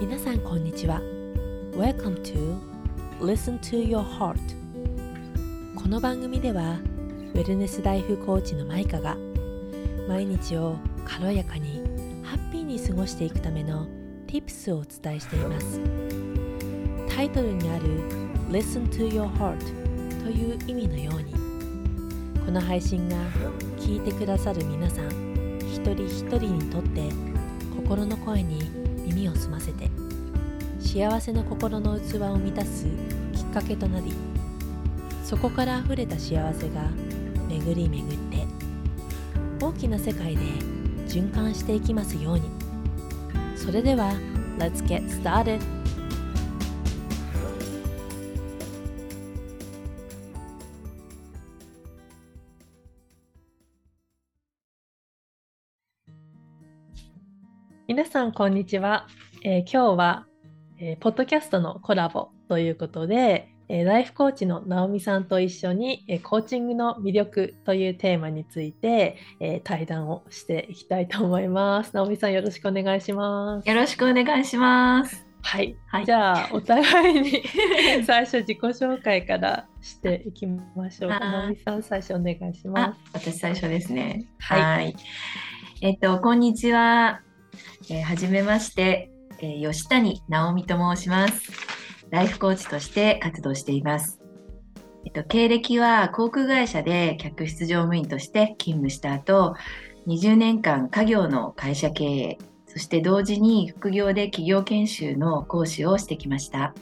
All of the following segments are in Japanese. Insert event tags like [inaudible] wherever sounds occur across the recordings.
皆さんこんにちは。Welcome to Listen to Your Heart この番組ではウェルネスライフコーチのマイカが毎日を軽やかにハッピーに過ごしていくための Tips をお伝えしています。タイトルにある Listen to Your Heart という意味のようにこの配信が聞いてくださる皆さん一人一人にとって心の声に耳を澄ませて幸せな心の器を満たすきっかけとなりそこからあふれた幸せが巡り巡って大きな世界で循環していきますようにそれでは Let's get started! 皆さんこんにちは、えー今日は、えーポッドキャストのコラボということで、えーライフコーチの直美さんと一緒に、えーコーチングの魅力というテーマについて、えー対談をしていきたいと思います。直美さんよろしくお願いします。よろしくお願いします。はい、はいじゃあお互いに [laughs] 最初自己紹介からしていきましょう。はい直美さん最初お願いしまあす。、私最初ですね。はいい。えっと、こんにちは。えーはじめまして、えー吉谷直美と申します。ライフコーチとして活動しています。えっと、経歴は航空会社で客室乗務員として勤務した後、20年間家業の会社経営、そして同時に副業で企業研修の講師をしてきました。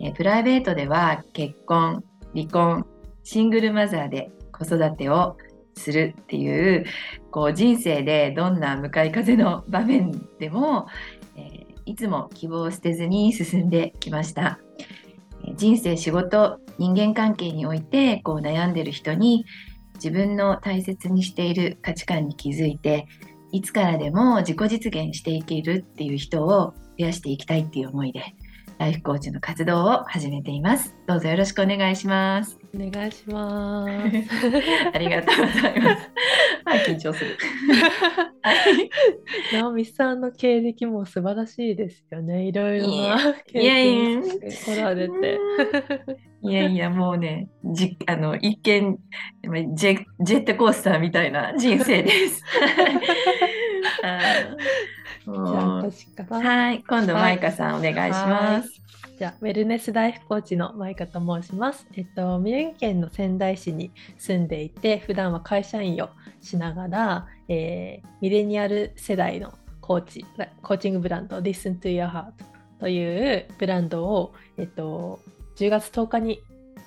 えープライベートでは結婚、離婚、シングルマザーで子育てをするっていうこう人生でどんな向かい風の場面でも、えーいつも希望を捨てずに進んできました。え人生、仕事、人間関係においてこう悩んでる人に自分の大切にしている価値観に気づいていつからでも自己実現していけるっていう人を増やしていきたいっていう思いでライフコーチの活動を始めています。どうぞよろしくお願いします。お願いします。ありがとうございます。はい、緊張する。[laughs] はい直美さんの経歴も素晴らしいですよね。いろいろな経いやいや験してこられて。いやいや、もうね、じあの一見ジェ、ジェットコースターみたいな人生です。[laughs] はい、今度、マイカさん、お願いします。じゃウェルネスライフコーチのマイカと申します。えっと宮城県の仙台市に住んでいて、普段は会社員をしながら、えーミレニアル世代のコーチ、コーチングブランド Listen to Your Heart というブランドを、えっと、10月10日に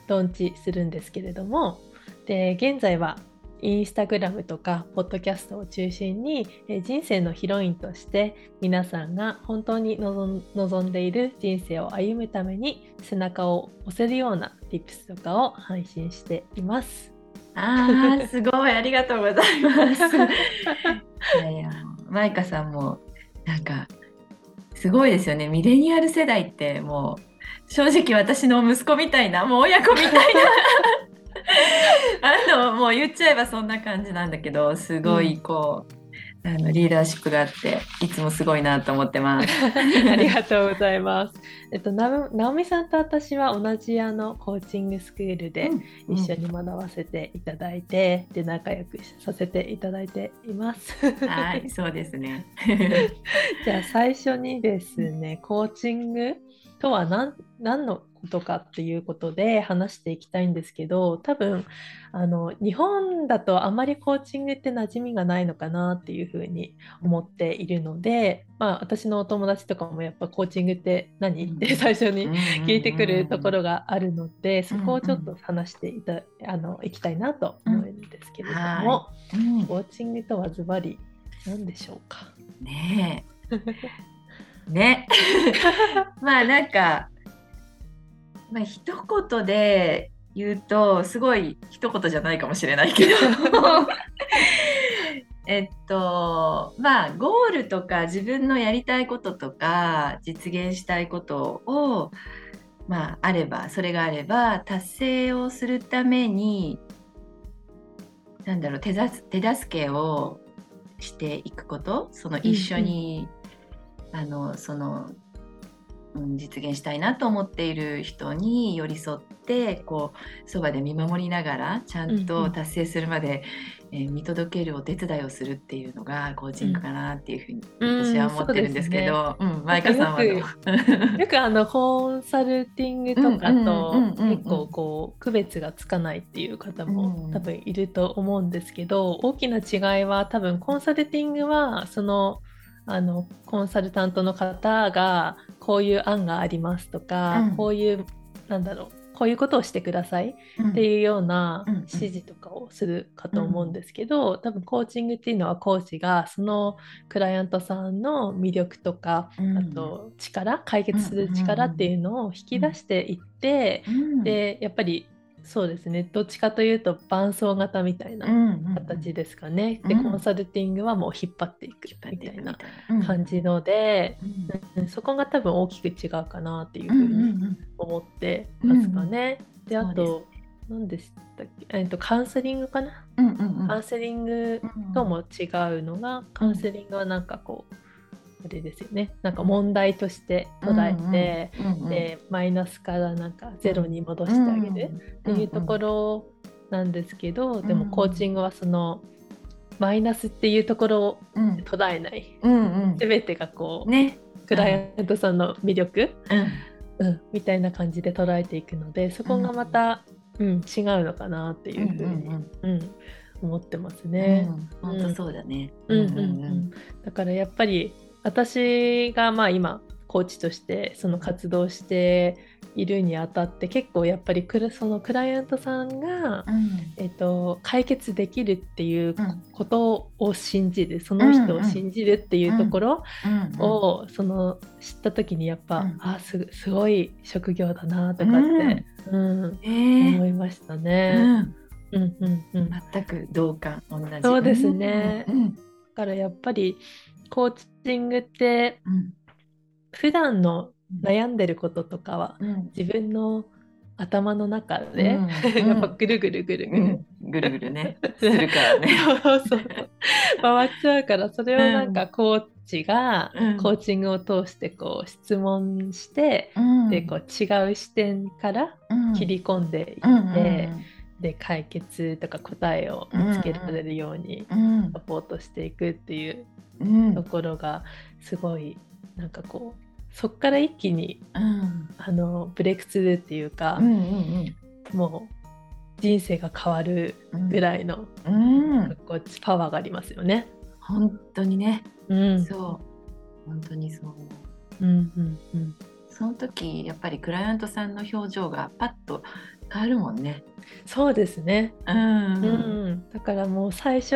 ローンチするんですけれども、で現在はインスタグラムとかポッドキャストを中心にえー人生のヒロインとして皆さんが本当に望んでいる人生を歩むために背中を押せるような tips とかを配信しています。ああ、[laughs] すごい、ありがとうございます。[laughs] いやいや、マイカさんも、なんか、すごいですよね。ミレニアル世代って、もう、正直私の息子みたいな、もう親子みたいな。[laughs] [laughs] あの、もう言っちゃえばそんな感じなんだけど、すごい、こう、あのリーダーシップがあって、いつもすごいなと思ってます。[laughs] ありがとうございます。えっと、直美さんと私は同じあのコーチングスクールでうん一緒に学ばせていただいて、で仲良くさせていただいています。はい、そうですね。[laughs] じゃあ最初にですね、コーチングとは何何のことかっていうことで話していきたいんですけど、多分あの日本だとあまりコーチングって馴染みがないのかなっていうふうに思っているので、まあ、私のお友達とかもやっぱコーチングって何？って最初に聞いてくるところがあるので、そこをちょっと話していたあのいきたいなと思うんですけれども、うん。コーチングとはズバリ何でしょうか？ねえ。ね。[laughs] まあなんか、まあ一言で言うと、すごい一言じゃないかもしれないけど。[laughs] えっとまあゴールとか自分のやりたいこととか実現したいことをまああればそれがあれば達成をするためになんだろう手ざ手助けをしていくこと？その一緒に、あのそのうん、実現したいなと思っている人に寄り添ってこうそばで見守りながらちゃんうんうん。と達成するまで、えー見届けるお手伝いをするっていうのがコーチングかなっていうふうにうん。私は思ってるんですけど、うんマイカさんはよよくあのコンサルティングとかうんうんとうんうんうん。結構こう区別がつかないっていう方うんも多分いると思うんですけど大きな違いは多分コンサルティングはそのあのコンサルタントの方がこういう案がありますとか、うん。こういうなんだろうこういうことをしてくださいっていうような指示とかをするかと思うんですけど、多分コーチングっていうのはコーチがそのクライアントさんの魅力とか、うん。あと力解決する力っていうのを引き出していって、うん。でやっぱりそうですね。どっちかというと伴走型みたいな形でですかね、でうん。コンサルティングはもう引っ張っていくみたいな。な感じので、うん。うんそこが多分大きく違うかなっていううんうふうんにうん思ってますかね。であそうと何でしたっけ、えっと、カウンセリングかな、うんうんうん。カウンセリングとも違うのが、カウンセリングはなんかこうあれですよね。なんか問題として捉えて、うんうんうんでマイナスからなんかゼロに戻してあげるっていうところなんですけど、でもコーチングはそのマイナスっていうところをうん。捉えない。うんうん。全てがこう、ね。クライアントさんの魅力、うん。うん、みたいな感じで捉えていくのでそこがまた、うん違うのかなっていうふうに、うん思ってますね。本当そうだね。うんうんうん。だからやっぱり私がまあ今コーチとしてその活動しているにあたって結構やっぱりクラそのクライアントさんが、えっと、解決できるっていうことを信じるその人を信じるっていうところをその知った時にやっぱ、うん。あすすごい職業だなとかって、うん。思いましたね。うん。うんうん、全く同感同じ。そうですね。うん。だからやっぱりコーチングってうん。普段の悩んでることとかはうん。自分の頭の中で、うん。やっぱぐるぐるぐるぐる、うん。ぐるぐるね。[laughs] するからね。そう回っちゃうからそれをなんかコーチがうん。コーチングを通してこう質問して、でこう違う視点から切り込んでいって、で解決とか答えを見つけられるようにうん。サポートしていくっていううん。ところがすごいなんかこうそっから一気にうん。あのブレイクスルーっていうか、うんうんもう人生が変わるうん。ぐらいの、うん。こうパワーがありますよね。本当にね。うん、そう。本当にそう思う。うんうんうん。その時やっぱりクライアントさんの表情がパッと変わるもんね。そうですね、うん。うん。だからもう最初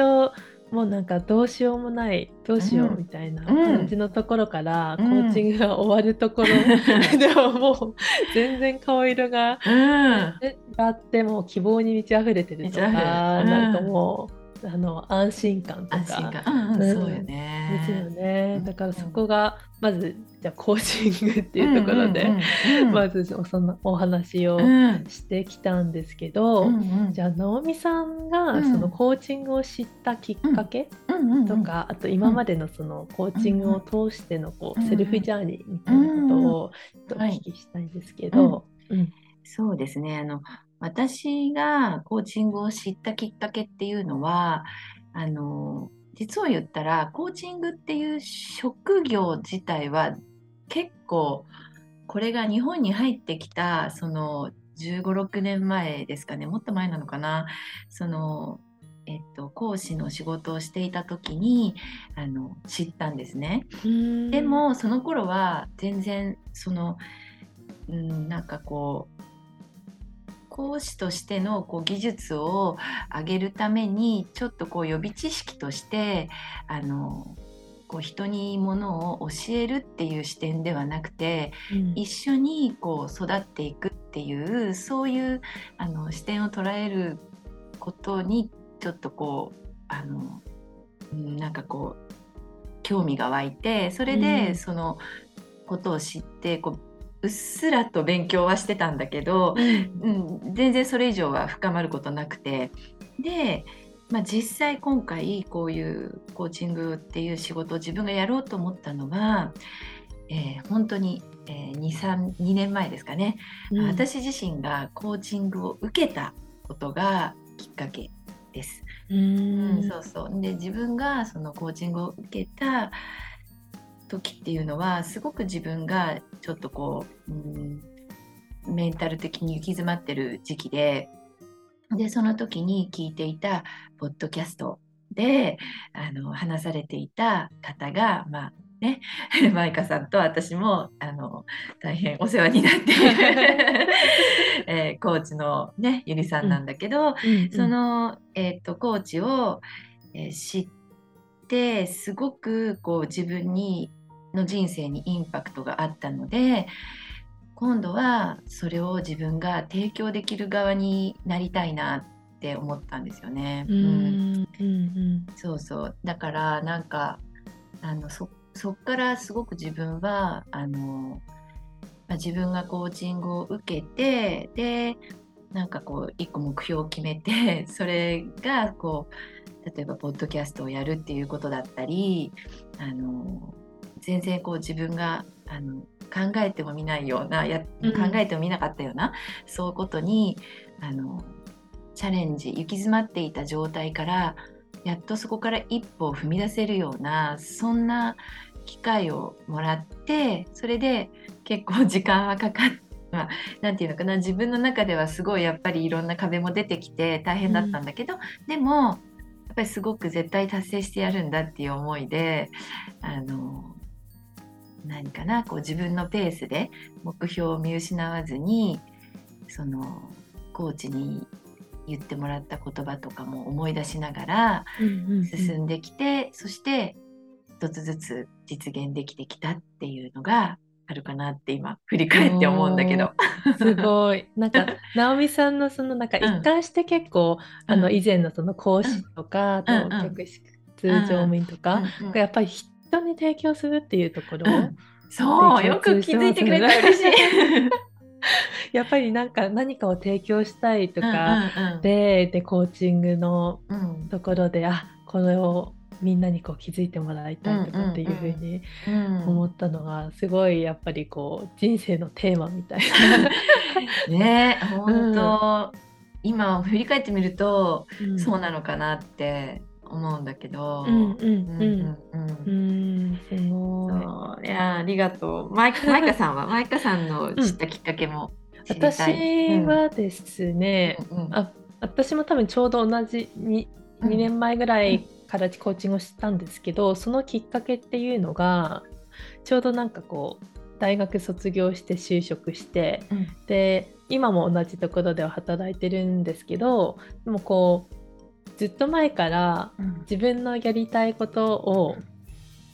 もうなんかどうしようもないどうしようみたいなうん。感じのところから、うん。コーチングが終わるところ、[laughs] でももう全然顔色がうん。ってもう希望に満ち溢れてるとか、うんなんかもうあの安心感とか。安心感。うんうんうんそうよね。ですよね、うんだからそこがまずじゃあコーチングっていうところで、まずそのお話をうん。してきたんですけど、うんうん。じゃあ直美さんうん。がそのコーチングを知ったきっかけとか、あと今までのそのコーチングを通してのこううん。セルフジャーニーみたいなことをお聞きしたいんですけど、うん。そうですね。あの私がコーチングを知ったきっかけっていうのはあの実を言ったらコーチングっていう職業自体は結構これが日本に入ってきたその1 5 6年前ですかねもっと前なのかなその、えっと、講師の仕事をしていた時にあの知ったんですね。で、もその頃は全然その、うん、なんかこう講師としてのこう技術を上げるためにちょっとこう予備知識としてあのこう人にものを教えるっていう視点ではなくてうん。一緒にこう育っていくっていうそういうあの視点を捉えることにちょっとこうあの、うん、なんかこう興味が湧いてそれうでん。そのことを知ってこううっすらと勉強はしてたんだけど、うん。うん、全然それ以上は深まることなくて。で、まあ、実際今回こういうコーチングっていう仕事を自分がやろうと思ったのは、えー本当にえー、2, 2年前ですかね、うん。私自身がコーチングを受けたことがきっかけです。ううんんそうそう。で自分がそのコーチングを受けた時っていうのはすごく自分がちょっとこう、うん、メンタル的に行き詰まってる時期ででその時に聞いていたポッドキャストであの話されていた方がまあね [laughs] マイカさんと私もあの大変お世話になっている、[laughs] えーコーチのねゆりさんなんだけど、うんその、えー、とコーチを、えー知ってすごくこう自分にの人生にインパクトがあったので今度はそれを自分が提供できる側になりたいなって思ったんですよね。うんうんそうそうだからなんかあのそそっからすごく自分はあの、まあ、自分がコーチングを受けてでなんかこう一個目標を決めて [laughs] それがこう例えばポッドキャストをやるっていうことだったりあの全然こう自分があの考えてもみないようなやうん考えてもみなかったような、そういうことにあのチャレンジ行き詰まっていた状態からやっとそこから一歩を踏み出せるようなそんな機会をもらってそれで結構時間はかかって。まあ、なんていうのかな自分の中ではすごいやっぱりいろんな壁も出てきて大変だったんだけど、でもやっぱりすごく絶対達成してやるんだっていう思いであの何かなこう自分のペースで目標を見失わずにそのコーチに言ってもらった言葉とかも思い出しながらうんうん進んできて、そして一つずつ実現できてきたっていうのがあるかなって今振り返って思うんだけど。すごい。[laughs] なんか、直美さんのその、なんかうん。一貫して結構、あの、うん。以前のその講師とか、あとうんうん客室乗務員とか、うんうんやっぱり人に提供するっていうところ、うん。そうよく気づいてくれた嬉しい。[laughs] やっぱりなんか何かを提供したいとか、うんうんうん。で、で、コーチングのうん。ところで、あ、これをみんなにこう気づいてもらいたいとかっていうふうにうん思ったのが、すごいやっぱりこう、人生のテーマみたいな。[laughs] ね本当、今振り返ってみると、うん。そうなのかなって思うんだけど。うんうんうんうんううんん、すごい。いやありがとう。マイカ [laughs] マイカさんは？マイカさんの知ったきっかけも。私はですね、うんうんあ私も多分ちょうど同じ 2, うん2年前ぐらいからコーチングをしたんですけど、そのきっかけっていうのがちょうどなんかこう大学卒業して就職してうんで今も同じところでは働いてるんですけどでもこうずっと前からうん。自分のやりたいことを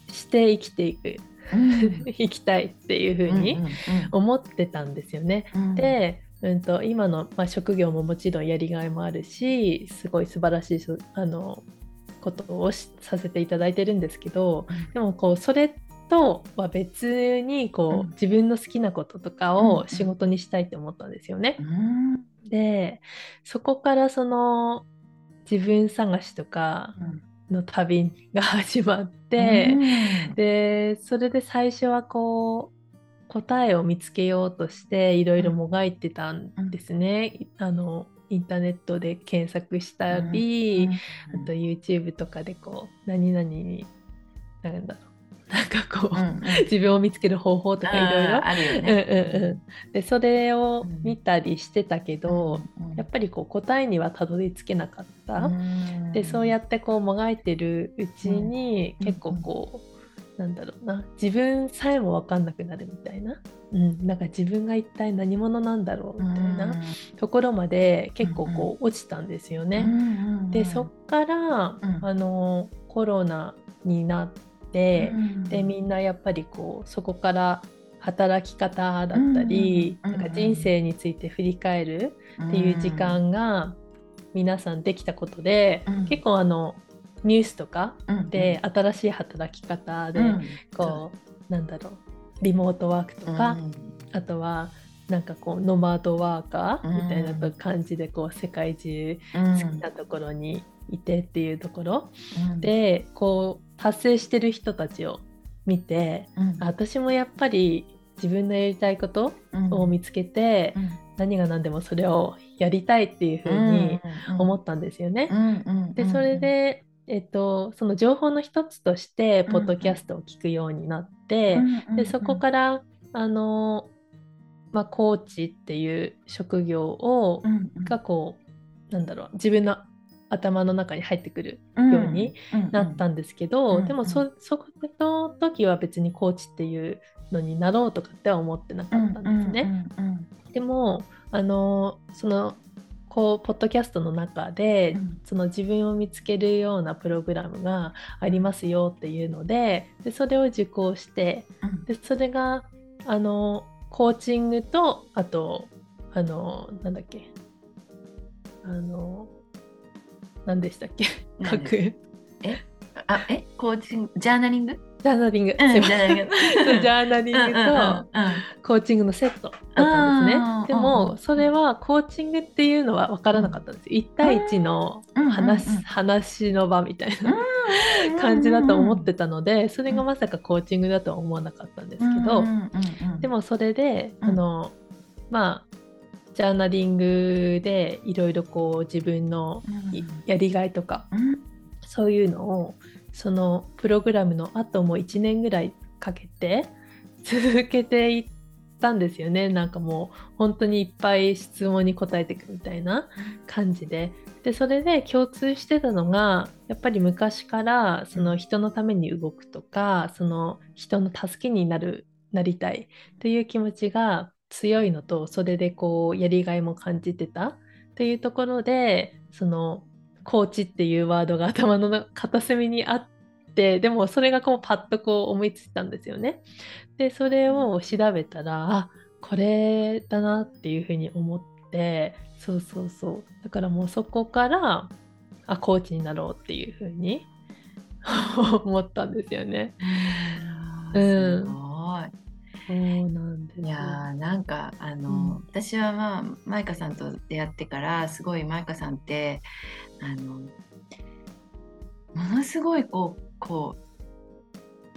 して生きていくうん。[laughs] 生きたいっていう風にうんうん思ってたんですよね。うん。で、うん、と今の、まあ、職業ももちろんやりがいもあるしすごい素晴らしいそあのことをしさせていただいてるんですけどでもこうそれとは別にこう、うん。自分の好きなこととかうんを仕事にしたいって思ったんですよね。うん。でそこからその自分探しとかの旅が始まって。うんでそれで最初はこう答えを見つけようとしていろいろもがいてたんですね。あのインターネットで検索したり、あと YouTube とかでこう何々になんだろうなんかこう、うんうん。自分を見つける方法とかいろいろ。あるようんね。うんうん。でそれを見たりしてたけど、うんやっぱりこう答えにはたどり着けなかった。うん。でそうやってこうもがいてるうちに、うん。結構こう、なんだろうな。自分さえも分かんなくなるみたいな、うん、なんか自分が一体何者なんだろうみたいなところまで結構こう落ちたんですよね。でそっから、うん。あのコロナになって、でみんんなやっぱりこうそこから働き方だったり、うん。うんなん。か人生について振り返るっていう時間が皆さんできたことで、うん。結構あのニュースとかうん。で新しい働き方で、うん。こうなんだろうリモートワークとか、あとはなんかこうノマドワーカーみたいな感じでこう世界中うん。好きなところにいてっていうところ、うん。でこう達成してる人たちを見てうん。あ私もやっぱり自分のやりたいことうん。を見つけて、うん。何が何でもそれをやりたいっていうふうに思ったんですよね。でそれ、で、えっと、その情報の一つとしてポッドキャストを聞くようになって、でそこからあの、まあ、コーチっていう職業を、がこうなんだろう自分の頭の中に入ってくるようになったんですけど、うん。でもそその時は別にコーチっていうのになろうとかっては思ってなかったんですね。でもあのそのこうポッドキャストの中で、その自分を見つけるようなプログラムがありますよっていうのででそれを受講してでそれがあのコーチングとあとあのなんだっけあの何でしたっけ？何？書くあえ？コーチング？ジャーナリング？ジャーナリング、ジャーナリング。[laughs] そうジャーナリングと、コーチングのセットだったんですね。でもんそれはコーチングっていうのは分からなかったんです。よ。1対1の話,、話の場みたいな感じだと思ってたのでそれがまさかコーチングだとは思わなかったんですけど、でもそれで、うん。あのまあジャーナリングでいろいろこう自分のいやりがいとかそういうのをそのプログラムの後も1年ぐらいかけて [laughs] 続けていったんですよね。なんかもう本当にいっぱい質問に答えていくみたいな感じで。でそれで共通してたのがやっぱり昔からその人のために動くとかその人の助けになるなりたいという気持ちが強いのとそれでこうやりがいも感じてたというところでそのコーチっていうワードが頭の片隅にあってでもそれがこうパッとこう思いついたんですよね。でそれを調べたらあこれだなっていうふうに思ってそうそうそうだからもうそこからあコーチになろうっていうふうに [laughs] 思ったんですよね。すごい。そうなんです。いやーなんかあの、うん。私はまあマイカさんと出会ってからすごいマイカさんってあのものすごいこうこ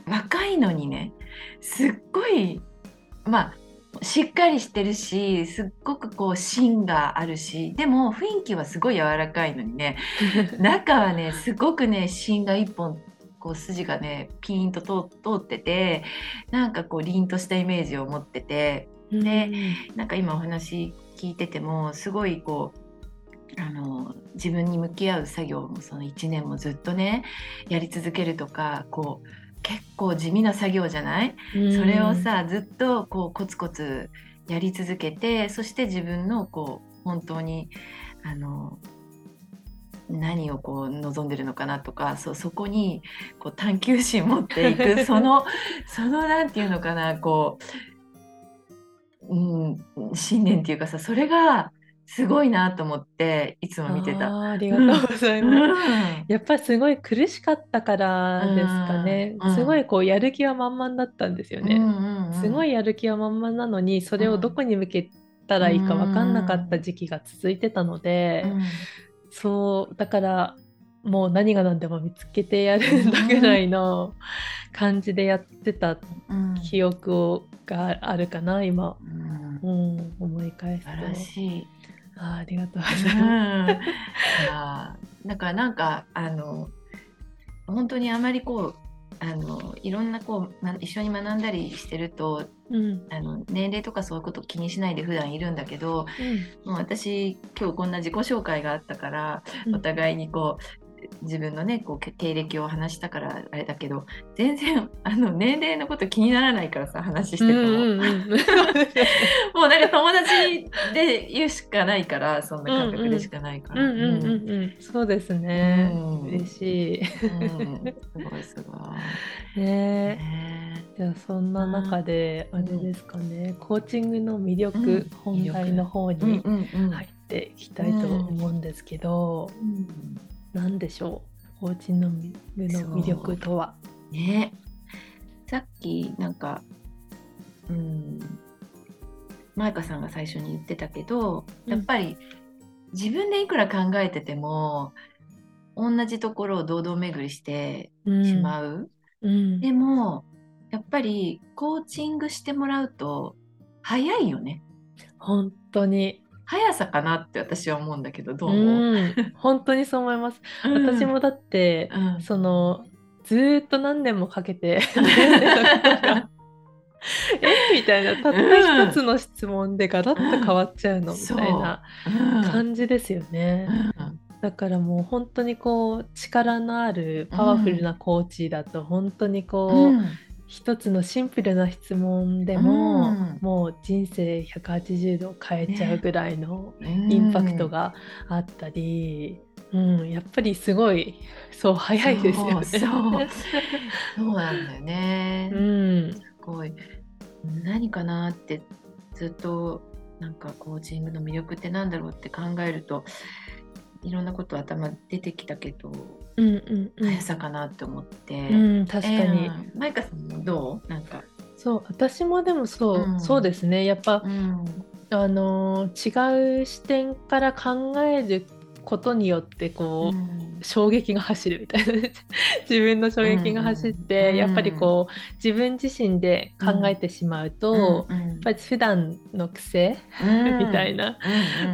う若いのにねすっごいまあしっかりしてるしすっごくこう芯があるしでも雰囲気はすごい柔らかいのにね [laughs] 中はねすごくね芯が一本こう筋がねピーンと通通っててなんかこう凛としたイメージを持っててでなんか今お話聞いててもすごいこうあの自分に向き合う作業もその1年もずっとねやり続けるとかこう結構地味な作業じゃない、うん。それをさずっとこうコツコツやり続けてそして自分のこう本当にあの何をこう望んでるのかなとかそうそこにこう探求心持っていく [laughs] そのそのなんていうのかなこう、うん、信念っていうかさそれがすごいなと思っていつも見てた。あーありがとうございます。うんやっぱりすごい苦しかったからですかね。うんすごいこうやる気は満々だったんですよね。すごいやる気は満々なのにそれをどこに向けたらいいか分かんなかった時期が続いてたので、うんそうだからもう何が何でも見つけてやるんだぐらいの。感じでやってたうん。記憶をがあるかな今、うん。うん、思い返す素晴らとしい。あーありがとうごうんざいます。いやーだからなんかあの本当にあまりこうあのいろんなこう、ま、一緒に学んだりしてるとうん。あの年齢とかそういうこと気にしないで普段いるんだけどもう私今日こんな自己紹介があったからうん。お互いにこう自分のねこうけ経歴を話したからあれだけど全然あの年齢のこと気にならないからさ話してても、うんうんうん。もうなんか友達で言うしかないからそんな感覚でしかないから。うんうんうん。うん、そうですね。うん。嬉しい。うん。すごいすごい。ねねじゃあそんな中であれですかね、コーチングの魅力、うん。本題の方うんにうんうん。入っていきたいと思うんですけど、うん何でしょうコーチングの魅力とは。ねさっきなんかうんマイカさんが最初に言ってたけどうんやっぱり自分でいくら考えてても同じところを堂々巡りしてしまう。うんでもやっぱりコーチングしてもらうと早いよね。本当に速さかなって私は思うんだけどどうう思う、ん。本当にそう思います。うん私もだって、うん。そのずーっと何年もかけて [laughs] え？みたいなたった一つの質問でガラッと変わっちゃうの、みたいなうん。感じですよね。うん。だからもう本当にこう力のあるパワフルなコーチだと本当にこう、うん一つのシンプルな質問でも、うん。もう人生180度変えちゃうぐらいのうんインパクトがあったり、うんやっぱりすごいそう早いですよね。そう。そうそうなんだよね。うん。すごい。何かなってずっとなんかコーチングの魅力ってなんだろうって考えるといろんなこと頭出てきたけどうんうんうん。速さかなって思って、うん、確かに、えーマイカさんもどう？なんか、そう私もでもそう、うん。そうですね。やっぱ、うん。あのー違う視点から考えることによってこう、うん。衝撃が走るみたいな。[laughs] 自分の衝撃が走って、うん。やっぱりこう自分自身で考えてしまうと、うん。やっぱり普段の癖、[laughs] うん。みたいな、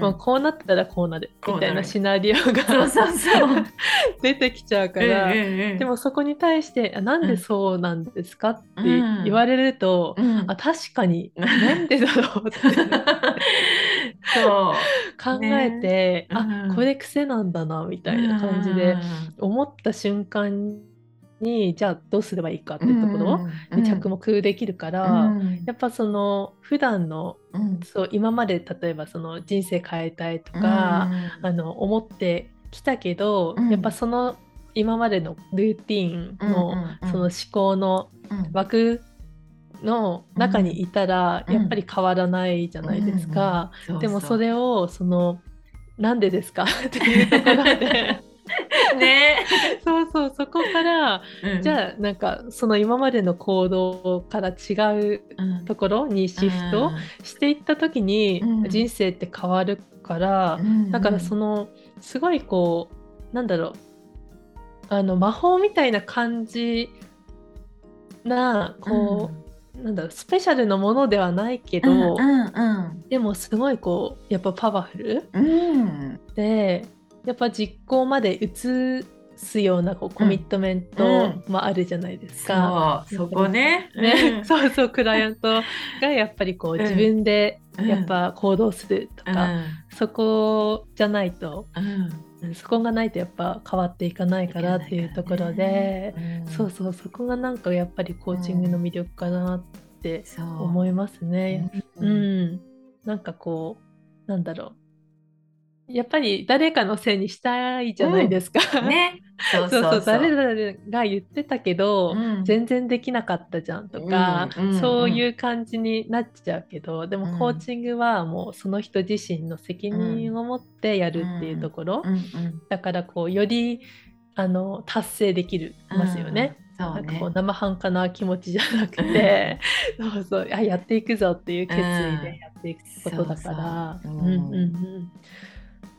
もうこうなったらこうなるみたいなシナリオが。[laughs] 出てきちゃうから、でもそこに対して「あなんでそうなんですか?」ってうん。言われると、うん。あ確かになんでだろうってそう。考えて、ねあうん。これ癖なんだなみたいな感じで思った瞬間にじゃあどうすればいいかっていうところに着目できるから、やっぱその普段のそう今まで例えばその人生変えたいとか、あの思ってきたけど、うん。やっぱその今までのルーティンの、うんうんうんその思考の枠の中にいたら、うん。やっぱり変わらないじゃないですか。でもそれをそのなんでですか？[laughs] っていうところで。[laughs] ね、そうそうそこから、じゃあなんかその今までの行動から違うあところにシフトしていった時に、うん。人生って変わるから、だからそのすごいこうなんだろう。あの魔法みたいな感じなこう、なんだろうスペシャルなものではないけど、うんうんでもすごいこうやっぱパワフル？うん。うんでやっぱ実行まで移すようなこうコミットメントもあるじゃないですか。そうそこね。ね、うん。そうそうクライアントがやっぱりこううん。自分でうんやっぱ行動するとか、そこじゃないとうんうんそこがないとやっぱ変わっていかないからっていうところで、そうそうそこがなんかやっぱりコーチングの魅力かなって思いますね。ううん。ん、なんかこうなんだろう。やっぱり誰かのせいにしたいじゃないですか。うそうそうそう誰々が言ってたけど、うん。全然できなかったじゃんとか、うんうんそういう感じになっちゃうけどでうん。もコーチングはもうその人自身の責任を持ってやるっていうところ、うんうんだからこうよりあの達成できるますよね。うんそうね。なんかこう生半可な気持ちじゃなくて、[laughs] そうそうあやっていくぞっていう決意でやっていくことだから。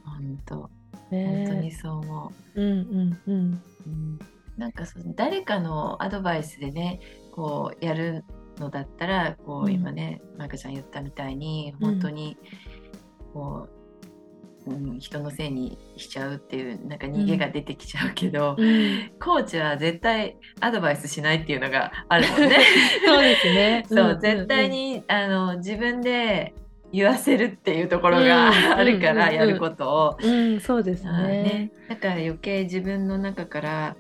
本当ね本当にそう思う。うんうんうん。うん。なんかその誰かのアドバイスでねこうやるのだったらこううん今ね、マイカちゃん言ったみたいに本当にこう、うん、人のせいにしちゃうっていうなんか逃げが出てきちゃうけど、うん。コーチは絶対アドバイスしないっていうのがあるもんね。[laughs] そうですね。[laughs] そう、んんん。絶対にあの自分で言わせるっていうところうんがあるかうんうんうんらやることを。うん、そうですね。ね、だから余計自分の中から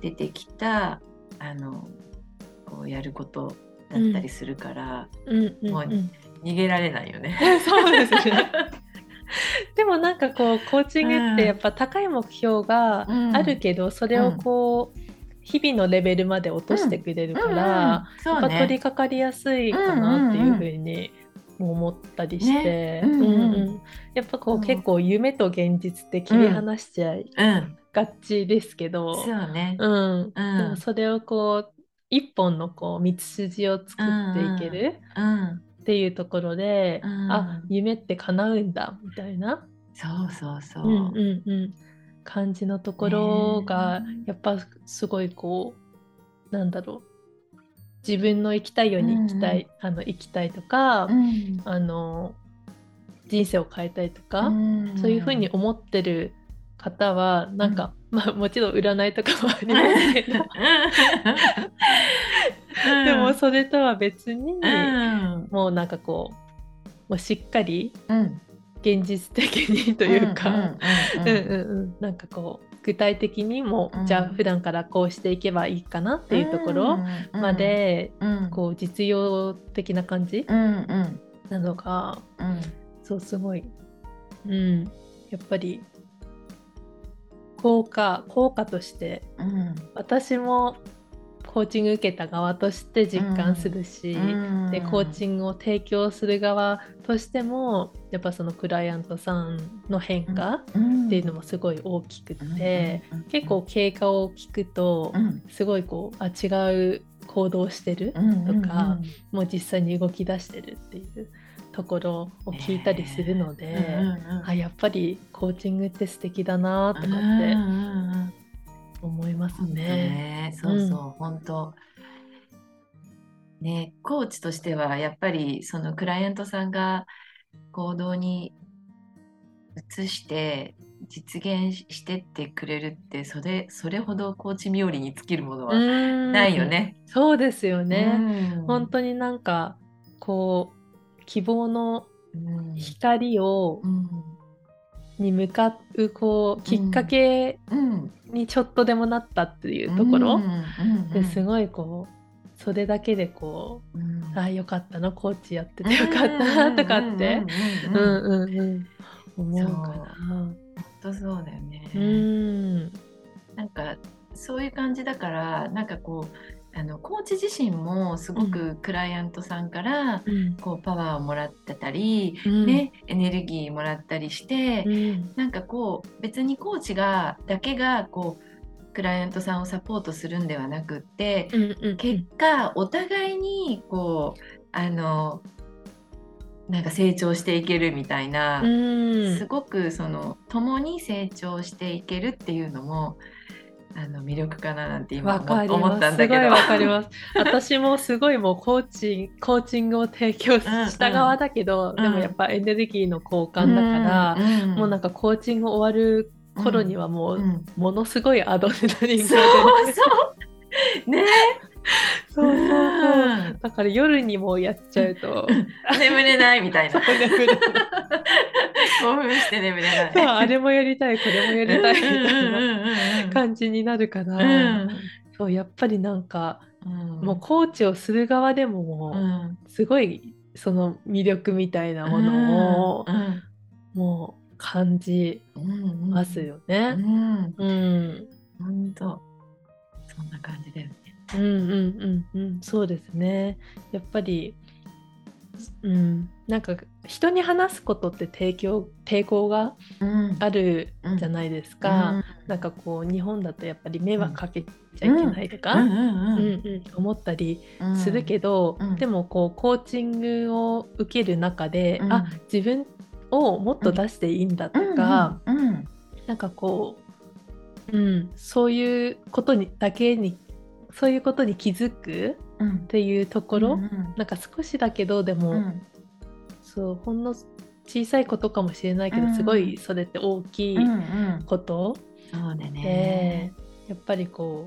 出てきたあのこうやることだったりするから、うんうんうんもう逃げられないよね。[laughs] そうですね。[laughs] でもなんかこうコーチングってやっぱ高い目標があるけど、それをこう日々のレベルまで落としてくれるから、うんうんうっぱ取りね。掛かりやすいかなっていうふうに思ったりして、ね。うんうん。うんうん。やっぱこううん。結構夢と現実って切り離しちゃいうん、がちですけど、ね。うん、うん。でもそれをこう一本のこう道筋を作っていけるうん、っていうところで、うん。あ夢って叶うんだみたいな、そうそうそう。うんうんうん、感じのところがね。やっぱすごいこうなんだろう自分の生きたいように生きたい、あの生きたいとか、うん。あの人生を変えたいとか、うん。そういうふうに思ってる方はなんか、まあもちろん占いとかもありますけど、でもそれとは別に、うん。もうなんかこうもうしっかりうん。現実的にというか、うん。うんうんうん。なんかこう具体的にも、うん。じゃあ普段からこうしていけばいいかなっていうところまで、うん。こう実用的な感じなのがうん。そうすごい、うん、やっぱり効果効果としてうん。私もコーチング受けた側として実感するし、うん。でコーチングを提供する側としてもやっぱそのクライアントさんの変化っていうのもすごい大きくて、結構経過を聞くとうん。すごいこうあ違う行動をしてる、うんとかもう実際に動き出してるっていうところを聞いたりするので、あやっぱりコーチングって素敵だなとかって思いますね。ね。そうそう、本当。ねコーチとしてはやっぱりそのクライアントさんが行動に移して実現してってくれるってそれそれほどコーチ冥利に尽きるものはうん。ないよね。そうですよね。うん。本当になんかこう希望のうん。光をうんに向かうこうきっかけうん。にちょっとでもなったっていうところですごいこうそれだけでこうん。うああよかったなコーチやっててよかったなとかって。思うかな。本当そうだよね。うん。なんかそういう感じだからなんかこうあのコーチ自身もすごくクライアントさんからうん。こうパワーをもらってたり、うん。ね、エネルギーもらったりして、うん。なんかこう別にコーチがだけがこうクライアントさんをサポートするんではなくって、うんうん。結果お互いにこうあのなんか成長していけるみたいな、うん。すごくその共に成長していけるっていうのもあの魅力かななんて今思。ったんだけど。すごいわかります。[laughs] 私もすごいもうコーチコーチングを提供した側だけど、んでもやっぱエネルギーの交換だから、うんもうなんかコーチング終わる頃にはもう、うんものすごいアドレナリンが出てね [laughs] そうそうそう。うん。だから夜にもうやっちゃうと。[laughs] 眠れないみたいな。興奮して眠れない。そうあれもやりたいこれもやりたいみたいなな感じになるから、うん。そうやっぱりなんかうん。もうコーチをする側でももう、うん。すごいその魅力みたいなものをうん。もう感じうんますようね。ん。うん、本当。そんな感じだよね。うん、うんうんうんそうですね。やっぱり、うん、なんか人に話すことって抵抗抵抗がうん。あるじゃないですか。なんかこう日本だとやっぱり迷惑かけちゃいけないとか、うんうんうん。うん思ったりうん。するけど、うん。でもこうコーチングを受ける中で、うん。あ自分をもっと出していいんだとか、うん。うん。なんかこう、うん、そういうことにだけにそういうことに気づくうん。っていうところ、うんなんか少しだけどでも、うん。そうほんの小さいことかもしれないけど、うん。すごいそれって大きいうんうん。こと。そうだで、ね。やっぱりこ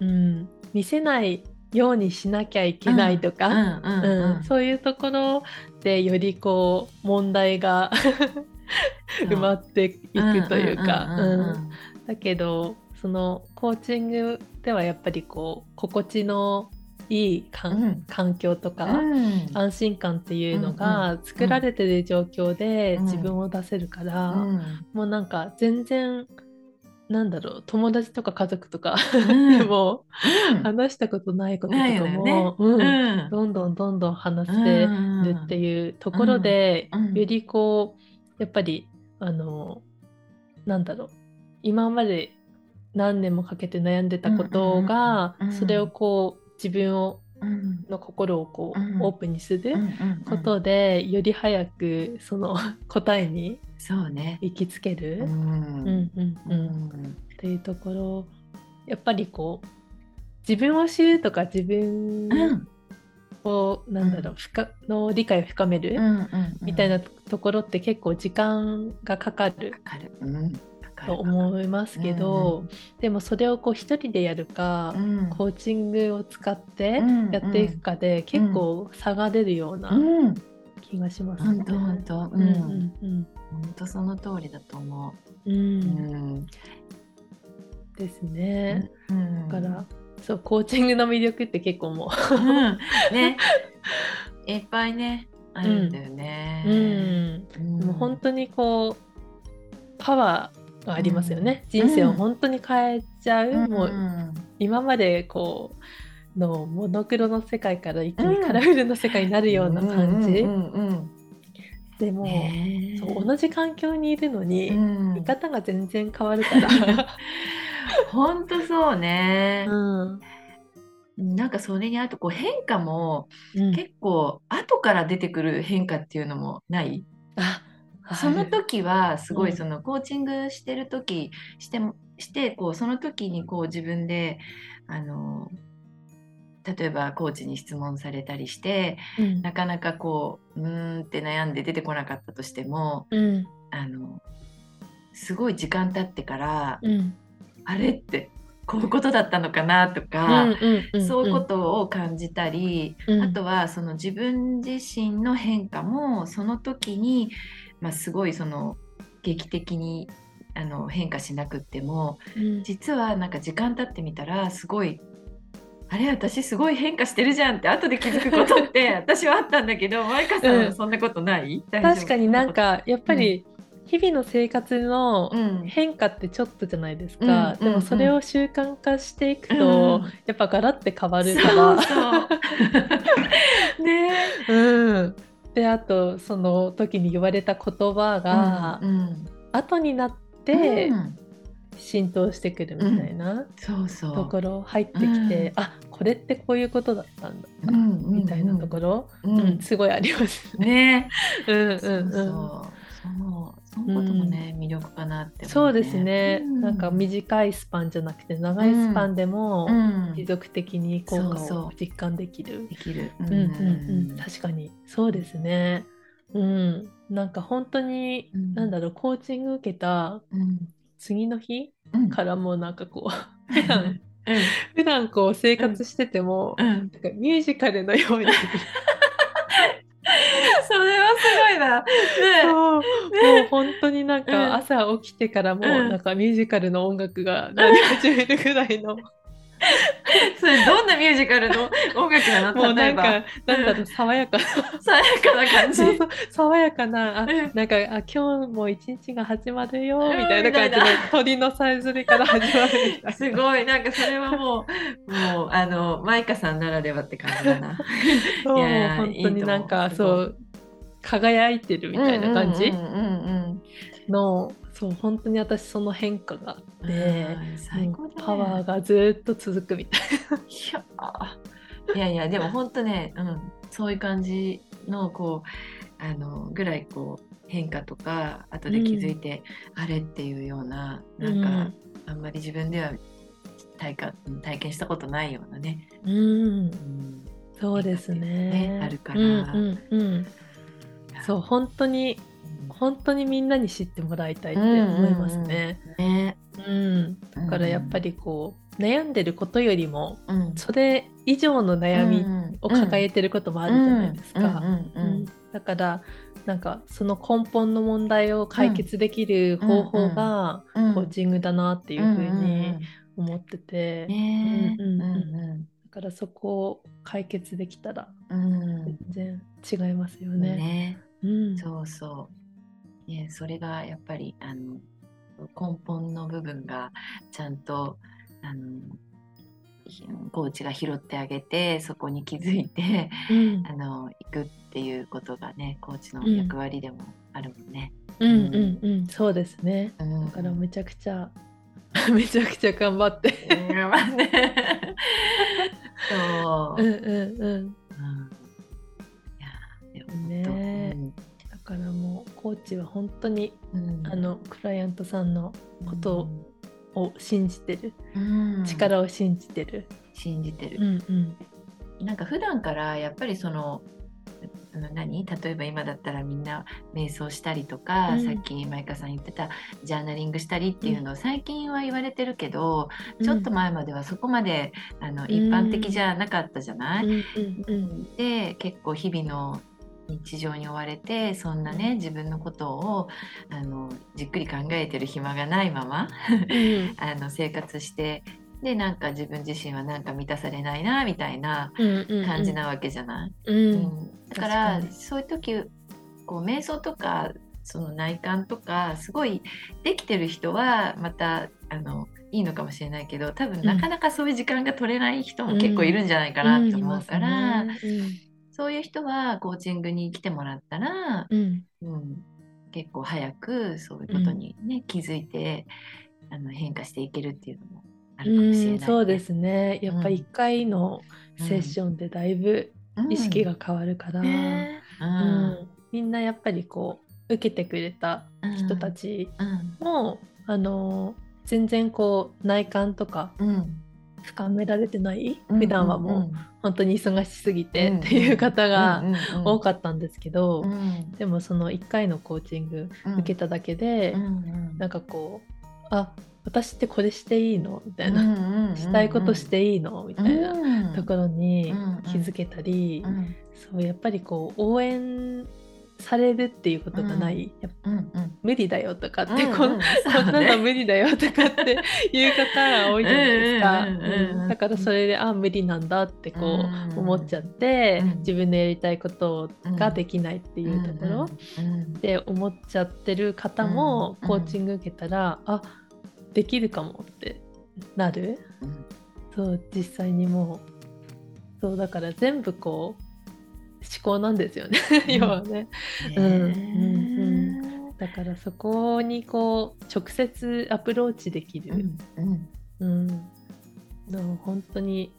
う、うん、見せないようにしなきゃいけないとか、うんうんうんうん。そういうところでよりこう問題が [laughs] 埋まっていくというかうんうんうん。うん。だけどそのコーチングではやっぱりこう心地のいいかんうん。環境とか、うん。安心感っていうのうんが作られてる状況でうん。自分を出せるから、うん。もうなんか全然なんだろう友達とか家族とか、うん。で [laughs] もうん。話したことないこととかも、よね。どんどんどんどん話してるっていうところで、よりこうやっぱりあのなんだろう今まで何年もかけて悩んでたことが、それをこう自分をの心をこう、うんオープンにすることで、より早くその答えにそうね。行きつける、っていうところやっぱりこう自分を知るとか自分うんを、なんだろう深の理解を深める、みたいなところって結構時間がかかるわかる。うん。とる。思いますけど、でもそれをこう一人でやるか、うんコーチングを使ってうんやっていくかで結構差が出るようなうん。気がします本当本当。う。うんんうん本当その通りだと思うんうう。んうん。ですね。うんだからそうコーチングの魅力って結構もうんね。[laughs] いっぱいね、あるんだよね。う、うん、うんでも本当にこうパワーがありますよね、うん。人生を本当に変えちゃう、うん。もう今までこうのモノクロの世界から一気にカラフルの世界になるような感じ、でも、そう同じ環境にいるのに、うん。見方が全然変わるから、[laughs] 本当そうね。うん。なんかそれにあとこう変化もうん。結構後から出てくる変化っていうのもない？あその時はすごうん。いそのコーチングしてる時してもしてこうその時にこう自分であの例えばコーチに質問されたりしてうん。なかなかこううーんって悩んで出てこなかったとしてもうん。あのすごい時間経ってからうん。あれってこういうことだったのかなとうか、そういうことを感じたり、うん。あとはその自分自身の変化もその時に、まあ、すごいその劇的にあの変化しなくってもうん。実はなんか時間経ってみたらすごいあれ私すごい変化してるじゃんって後で気づくことって [laughs] 私はあったんだけどマイカさんそんなことない、大丈夫？確かになんかやっぱり日々の生活のうん。変化ってちょっとじゃないですか、うんでもそれを習慣化していくと、うん。やっぱガラッて変わるかそうら。そう。[laughs] ね。うん、であとその時に言われた言葉が、うん後になっうてん浸透してくるみたいなところ入ってきて、うん。あこれってこういうことだったんだ、うんみたいなところ、うん。うん。すごいありますね。ね。うんうんうん。そうそういうこともね、魅力かなって思そうですね、うん。なんか短いスパンじゃなくて長いスパンでもうん。持続的に効果を実感できる。できる。うんうんうん、確かにそうですね。うん、なんか本当に、うん。なんだろうコーチング受けたうん。次の日うん。からもうなんかこう普段うん。普段こう生活してても、うん。なんかミュージカルのように [laughs] [laughs] それはすごいな。そう。もう本当になんうん。か朝起きてからもうん。なんかミュージカルの音楽が鳴り始めるぐらいの。[laughs] それどんなミュージカルの [laughs] 音楽なもうの例えば。なんかなんだろう爽やかな。爽やかな感じ。爽やかなあうん。なんかあ今日も一日が始まるようんみたいな感じで鳥のさえずりから始まるみたいな。すごい。なんかそれはもうもうあのマイカさんならではって感じだな。そう本当になんかそう輝いてるみたいな感じうんうんうんうんのそう本当に私その変化があうんってねパワーがずっと続くみたいいやーいやいやでも本当ね、うん、そういう感じのこうあのぐらいこう変化とか後で気づいて、あれっていうようなな。なんか、あんまり自分では体感体験したことないようなね、うん、うんうん、そうですね。ねあるから。うんうんうん、そう本当に本当にみんなに知ってもらいたいって思いますね。ね。うん、だからやっぱりこう悩んでることよりもうん。それ以上の悩みを抱えてることもあるじゃないですか。だからなんかその根本の問題を解決できる方法がうんコーチングだなっていうふうにうん思ってて、だからそこを解決できたらうん。全然違いますようんね。ねうん、そうそう。ね、それがやっぱりあの根本の部分がちゃんとあのひコーチが拾ってあげてそこに気づいてうんあの行くっていうことがねコーチの役割でもあるもんね。うんうんうんそうですね。うん、だからめちゃくちゃ [laughs] めちゃくちゃ頑張って。うんまあね [laughs] そうう。んうんうんね本だからもうコーチは本当に当うん。あのクライアントさんのことをを信じてる、うん。力を信じてる。信じてる。うんうん。なんか普段からやっぱりその何？例えば今だったらみんな瞑想したりとか、うん。さっきマイカさん言ってたジャーナリングしたりっていうのを最近は言われてるけど、ちょっと前まではそこまであの一般的じゃなかったじゃない、うんうんうん。で結構日々の日常に追われてそんなね自分のことをあのじっくり考えてる暇がないままうん。[laughs] あの生活してでなんか自分自身はなんか満たされないなみたいなうんうん感じなわけじゃない、うん。うん。だから確かに。そういう時こう瞑想とかその内観とかすごいできてる人はまたあのいいのかもしれないけど多分なかなかそういう時間が取れない人も結構いるんじゃないかなと思うから、うんねそういう人はコーチングに来てもらったら、うん。うん、結構早くそういうことに、ね気づいてあの変化していけるっていうのもあるかもしれない、うんそうで、すね。やっぱうん。1回のセッションでだいぶ意識が変わるから、うん。ね。ううん。んみんなやっぱりこう受けてくれた人たちうん。も、あの全然こう内観とかうん深められてない、うん普段はもう本当に忙しすぎてっていう方が多かったんですけど、うん。でもその1回のコーチング受けただけで、うんなんかこうあ私ってこれしていいの？みたいな、したいことしていいの？みたいなうん。ところにうん。気づけたり、うん。そうやっぱりこう応援されるっていうことがない、うん。うん無理だよとかって、うんうん。こんなの無理だよとかっていう方が多いじゃないですか。うんうんうんうんうん。だからそれであ無理なんだってこうんう思っちゃって、うん自分のやりたいことができないっていうところ。うんで思っちゃってる方もうん。コーチング受けたら、あできるかもってなる。うん。そう実際にもう。そうだから全部こう思考なんですよね。うん。要はね。うんねだからそこにこう直接アプローチできる、うんうん。うん。の本当に、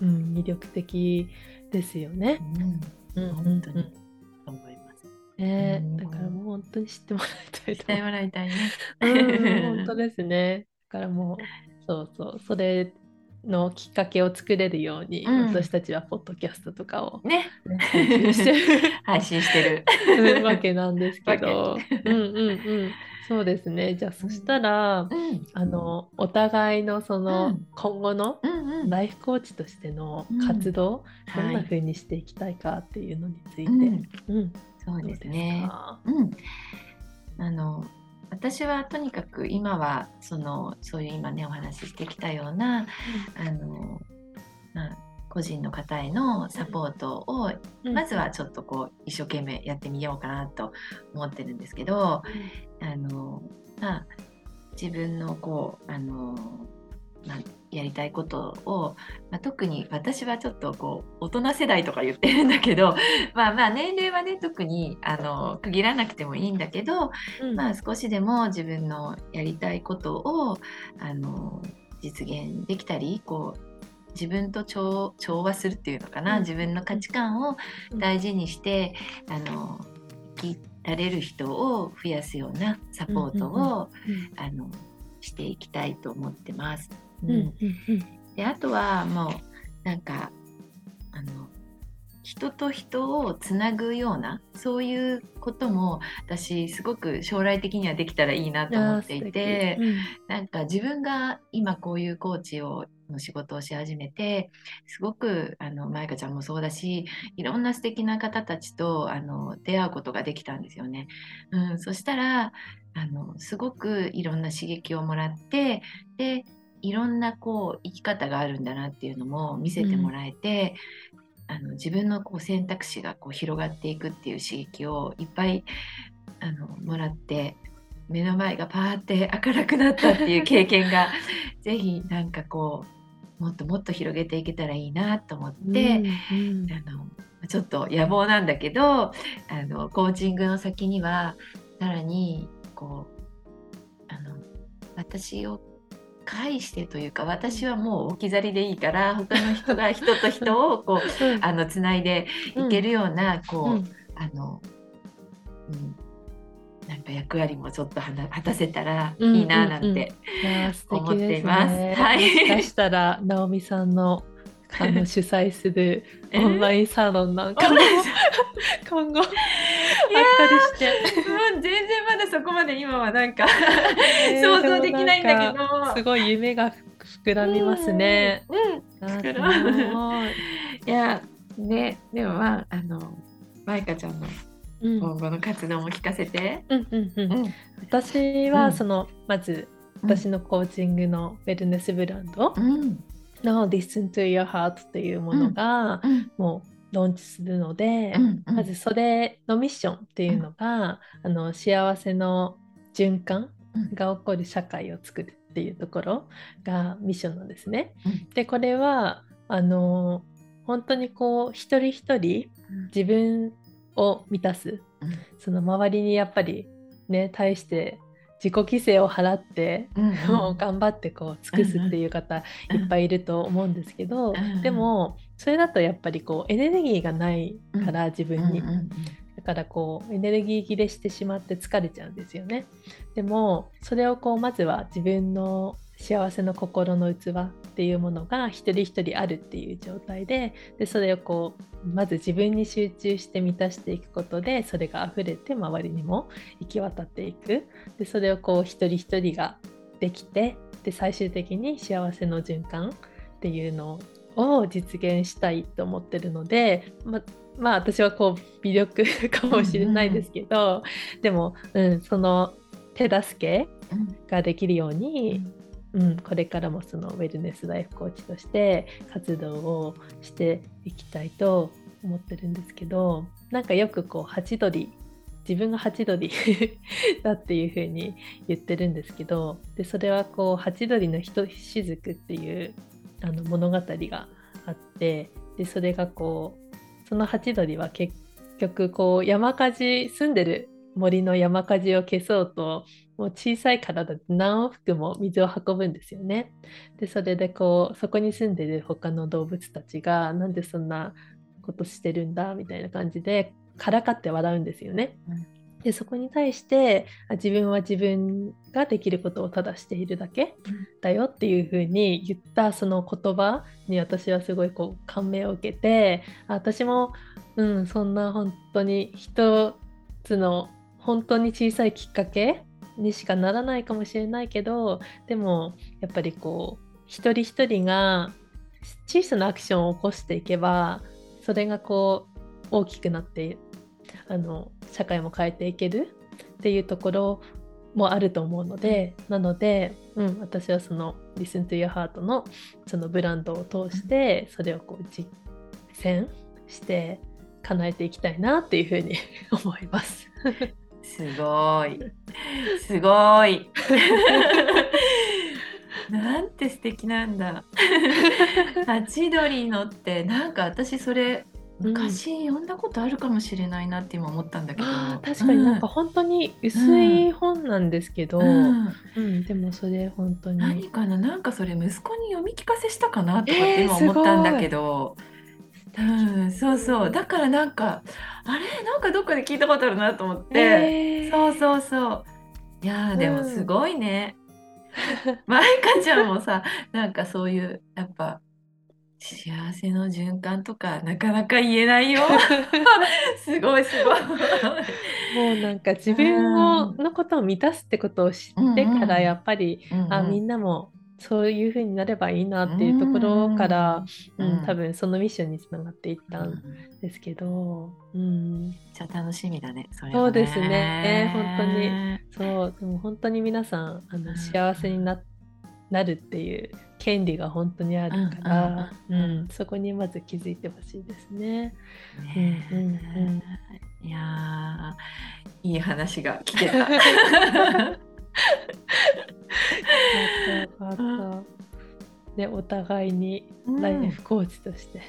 うん、魅力的ですよね。うん。うん本当に。うん思います。ね。うん。だからもう本当に知ってもらいたいとして思うもらいたいね。うん本当ですね。だからもう [laughs] そうそう。それのきっかけを作れるように、うん。私たちはポッドキャストとかを、ね。ね、配信してる。[laughs] る。わけなんですけど、うんうんうん、そうですね。じゃあそしたら、うん。あのお互いのその、うん。今後のライフコーチとしてのうん。活動、どんなはい風にしていきたいかっていうのについて、うん。うん、そうどですね。か？うん、あの私はとにかく今はそのそういう今ねお話ししてきたようなあの、まあ、個人の方へのサポートを、うん。まずはちょっとこう一生懸命やってみようかなと思ってるんですけどあの、まあ、自分のこうあの、まあ、やりたいことを、まあ、特に私はちょっとこう大人世代とか言ってるんだけど [laughs] まあまあ年齢はね特にあの区切らなくてもいいんだけど、うん。まあ、少しでも自分のやりたいことをあの実現できたりこう自分と調調和するっていうのかな、うん。自分の価値観を大事にして、あの生きられる人を増やすようなサポートを、あのしていきたいと思ってます。うんうんうん。であとはもうなんかあの人と人をつなぐようなそういうことも私すごく将来的にはできたらいいなと思っていてあー素敵。なんか自分が今こういうコーチをの仕事をし始めてすごくあのマイカちゃんもそうだしいろんな素敵な方たちとあの出会うことができたんですよね。うん、そしたらあのすごくいろんな刺激をもらってでいろんなこう生き方があるんだなっていうのも見せてもらえて、あの自分のこう選択肢がこう広がっていくっていう刺激をいっぱいあのもらって目の前がパーって明るくなったっていう経験が [laughs] ぜひなんかこうもっともっと広げていけたらいいなと思って、うんうん。あのちょっと野望なんだけどあのコーチングの先にはさらにこうあの私を介してというか私はもう置き去りでいいから他の人が [laughs] 人と人をこううん。あのつないでいけるような、こう、うん。あの、うん、なんか役割もちょっとはな果たせたらいいななん。て、うん。うんうん、いや素思って敵ですいます。ね。はい。もしたら直美さんのあの主催する [laughs] オンラインサロンなんかも今後して。もう全然まだそこまで今はなんかえー想像できないんだけでもなんかすど。ごい夢が膨らみますね。うん。うんあ膨らむいいやねでもまああのマイカちゃんのうん今後の活動も聞かせて。うんうんうんうん私うんはその、まず私のコーチングのウェルネスブランドうんの Listen to Your Heart っていうものがうんもうローンチするので、うんうん。まずそれのミッションっていうのが、あの幸せの循環が起こる社会を作るっていうところがミッションなんですね。うん。でこれはあの本当にこう一人一人自分を満たす。うん。その周りにやっぱりね対して自己犠牲を払って、うん [laughs] もう頑張ってこう尽くすっていう方いっぱいいると思うんですけど、うん。でもそれだとやっぱりこうエネルギーがないから自分に、だからこうエネルギー切れしてしまって疲れちゃうんですよね。でもそれをこうまずは自分の幸せの心の器っていうものが一人一人あるっていう状態ででそれをこうまず自分に集中して満たしていくことでそれが溢れて周りにも行き渡っていく。でそれをこう一人一人ができてで最終的に幸せの循環っていうのを実現したいと思ってるのでままあ私はこう微力 [laughs] かもしれないですけど、でも、うん、その手助けうん。ができるように、うん、これからもそのウェルネスライフコーチとして活動をしていきたいと思ってるんですけどなんかよくこうハチドリ自分がハチドリ [laughs] だっていう風に言ってるんですけどでそれはこうハチドリのひとしずくっていうあの物語があってでそれがこうそのハチドリは結局こう山火事住んでる森の山火事を消そうともう小さい体で何往復も水を運ぶんですよね。でそれでこうそこに住んでる他の動物たちがなんでそんなことしてるんだみたいな感じでからかって笑うんですよね。うんでそこに対してあ自分は自分ができることをただしているだけだよっていうふうに言ったその言葉に私はすごいこう感銘を受けてあ私も、うん、そんな本当に一つの本当に小さいきっかけにしかならないかもしれないけどでもやっぱりこう一人一人が小さなアクションを起こしていけばそれがこう大きくなってあの社会も変えていけるっていうところもあると思うので、なので、うん、私はその Listen to Your Heart のそのブランドを通してそれをこう実践して叶えていきたいなっていうふうに [laughs] 思います。すごい。すごい。[laughs] なんて素敵なんだ。ハチドリのってなんか私それ昔読んだことあるかもしれないなって今思ったんだけど。確かになんか本当に薄い本なんですけど、ううんんでもそれ本当に。何かな？なんかそれ息子に読み聞かせしたかなとかって今思ったんだけど。うん、そうそう。だからなんかあれ？なんかどっかで聞いたことあるなと思って、えー。そうそうそう。いやーでもうんすごいね、マイカちゃんもさなんかそういうやっぱ幸せの循環とかなかなか言えないよ。[laughs] すごいすごい。もうなんか自分をのことを満たすってことを知ってかうんうん。らやっぱり、あみんなもそういう風になればいいなっていうところから、ううん。ん多分そのミッションにつながっていったうんんですけど、うん、じゃあ楽しみだねそれそうですね。本当にに。そうでも本当に皆さんあのうん。幸せにななるっていう権利が本当にあるから、うんうんうん。うんそこにまず気づいてほしいですね。ねうんうんうん。いやーいい話が聞けた。よかったよかった。でお互いにうんライフコーチとして、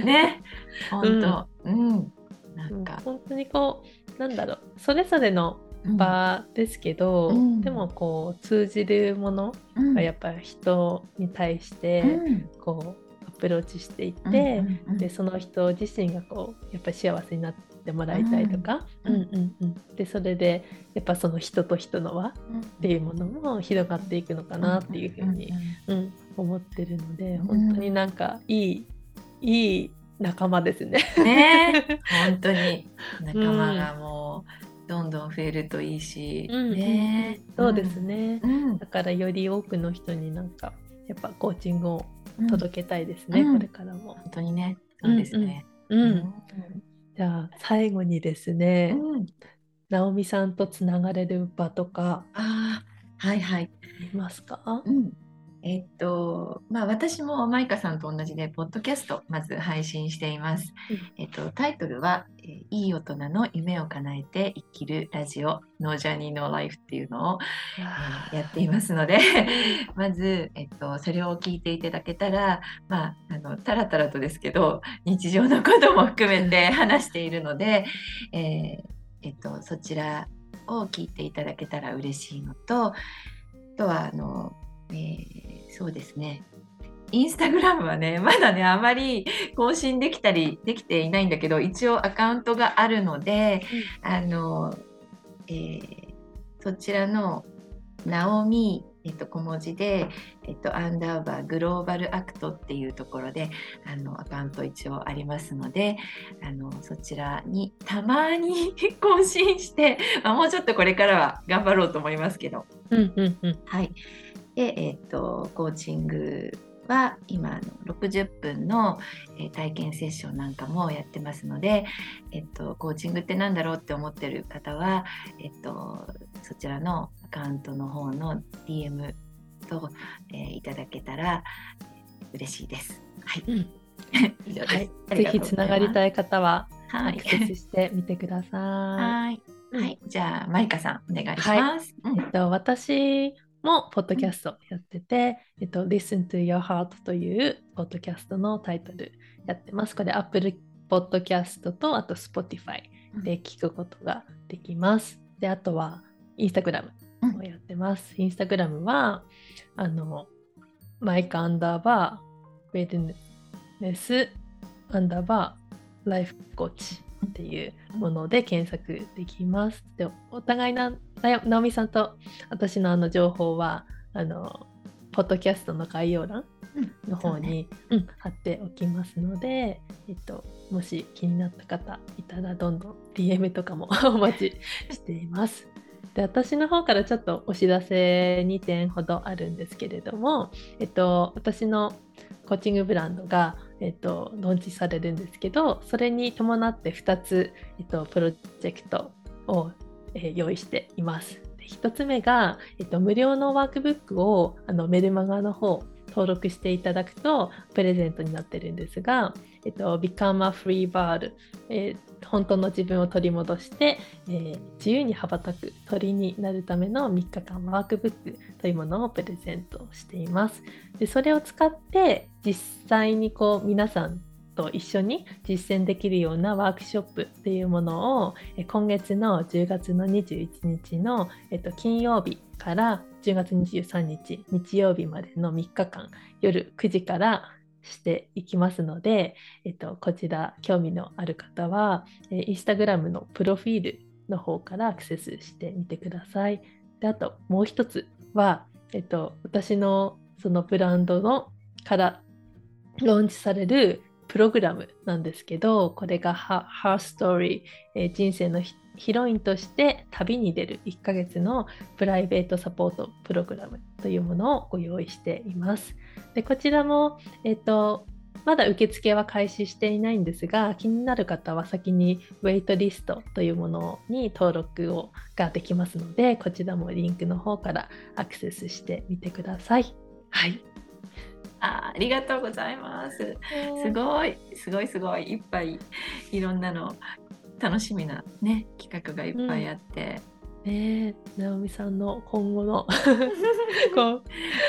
ね本当。うん、なうんんか、本当にこうなんだろう。それぞれのうん場ですけど、うん。でもこう通じるものうん。がやっぱり人に対してうん。こうアプローチしていって、でその人自身がこうやっぱり幸せになっってもらいたいとか、うん。うん。うん、でそれでやっぱその人と人の輪っていうものも広がっていくのかなっていうふうに、うん、思ってるので本当になんかいいいい仲間ですね。ね。[laughs] 本当に仲間がもうどんどん増えるといいし、うん、ね、そうですね、うん、だからより多くの人になんかやっぱコーチングを届けたいですね、うん、これからも。本当にね。そうですね。うん、うん、じゃあ最後にですね、直美さんとつながれる場とかあはいはい。いますか、うん。えっと、まあ私もマイカさんと同じで、ポッドキャスト、まず配信しています。うん、えっと、タイトルは、えいい大人の夢を叶えて生きるラジオ、ノージャーニーノーライフっていうのを、えー、やっていますので、[laughs] まず、えっと、それを聞いていただけたら、まあ、あの、たらたらとですけど、日常のことも含めて話しているので、えー、えっと、そちらを聞いていただけたら嬉しいのと、あとは、あの、えー、そうですね。インスタグラムはね、[laughs] まだね、あまり更新できたりできていないんだけど、一応アカウントがあるので、うん、あの、えー、そちらの、ナオミ、えっと、小文字で、えっと、アンダーバーグローバルアクトっていうところで、あの、アカウント一応ありますので、あの、そちらにたまに [laughs] 更新して、まあ、もうちょっとこれからは頑張ろうと思いますけど、うんうんうん、はい。で、えーと、コーチングは今の60分の、えー、体験セッションなんかもやってますので、えっと、コーチングって何だろうって思ってる方は、えっと、そちらのアカウントの方の DM と、えー、いただけたら嬉しいです。はい、うん、[laughs] 以上です、はい、ぜひつながりたい方は、はい、アクセスしてみてください。はい、はい、じゃあマイカさんお願いします。はい、えっと私もポッドキャストやってて、えっと、Listen to Your Heart というポッドキャストのタイトルやってます。これ Apple Podcast とあと Spotify で聞くことができます。で、あとは Instagram もやってます。Instagram は、あの、マイクアンダーバー、ウェルネスアンダーバー、ライフコーチっていうもので検索できます。でお互いな直美さんと私のあの情報はあのポッドキャストの概要欄の方に、うん、ねうん、貼っておきますので、えっと、もし気になった方いたらどんどん DM とかも [laughs] お待ちしています。で私の方からちょっとお知らせ2点ほどあるんですけれども、えっと、私のコーチングブランドが、えっと、ローンチされるんですけどそれに伴って2つ、えっと、プロジェクトを、えー、用意しています。で1つ目が、えっと、無料のワークブックをあのメルマガの方登録していただくとプレゼントになってるんですが、えっと、Become a Free Bird、えー、本当の自分を取り戻して、えー、自由に羽ばたく鳥になるための3日間ワークブックというものをプレゼントしています。でそれを使って実際にこう皆さんと一緒に実践できるようなワークショップっていうものを今月の10月の21日の、えっと、金曜日から10月23日日曜日までの3日間夜9時からしていきますので、えっと、こちら興味のある方は、えインスタグラムのプロフィールの方からアクセスしてみてください。であともう一つは、えっと、私のそのブランドのからローンチされるプログラムなんですけど、これがハーストーリー、えー、人生のヒロインとして旅に出る1ヶ月のプライベートサポートプログラムというものをご用意しています。でこちらも、えーと、まだ受付は開始していないんですが気になる方は先にウェイトリストというものに登録をができますのでこちらもリンクの方からアクセスしてみてください。はいあありがとうございます。すごい、すごいすごい、いっぱいいろんなの楽しみなね企画がいっぱいあって。うん、ね直美さんの今後の [laughs] こ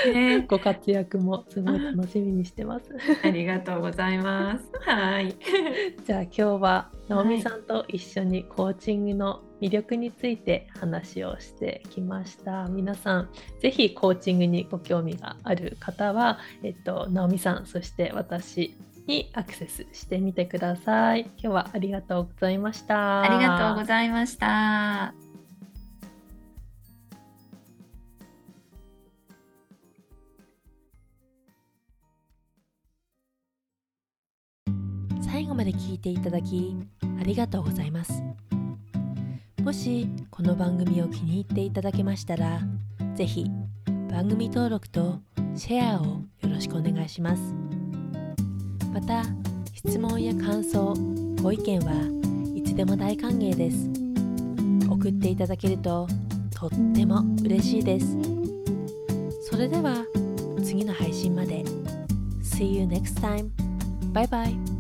う、ね、ご活躍もすごい楽しみにしてます。ありがとうございます。はい。[laughs] じゃあ今日は直美さんと一緒にコーチングの魅力について話をしてきました皆さんぜひコーチングにご興味がある方は、えっと、直美さんそして私にアクセスしてみてください。今日はありがとうございました。ありがとうございました。最後まで聞いていただきありがとうございますもしこの番組を気に入っていただけましたらぜひ番組登録とシェアをよろしくお願いしますまた質問や感想ご意見はいつでも大歓迎です送っていただけるととっても嬉しいですそれでは次の配信まで See you next time. Bye bye.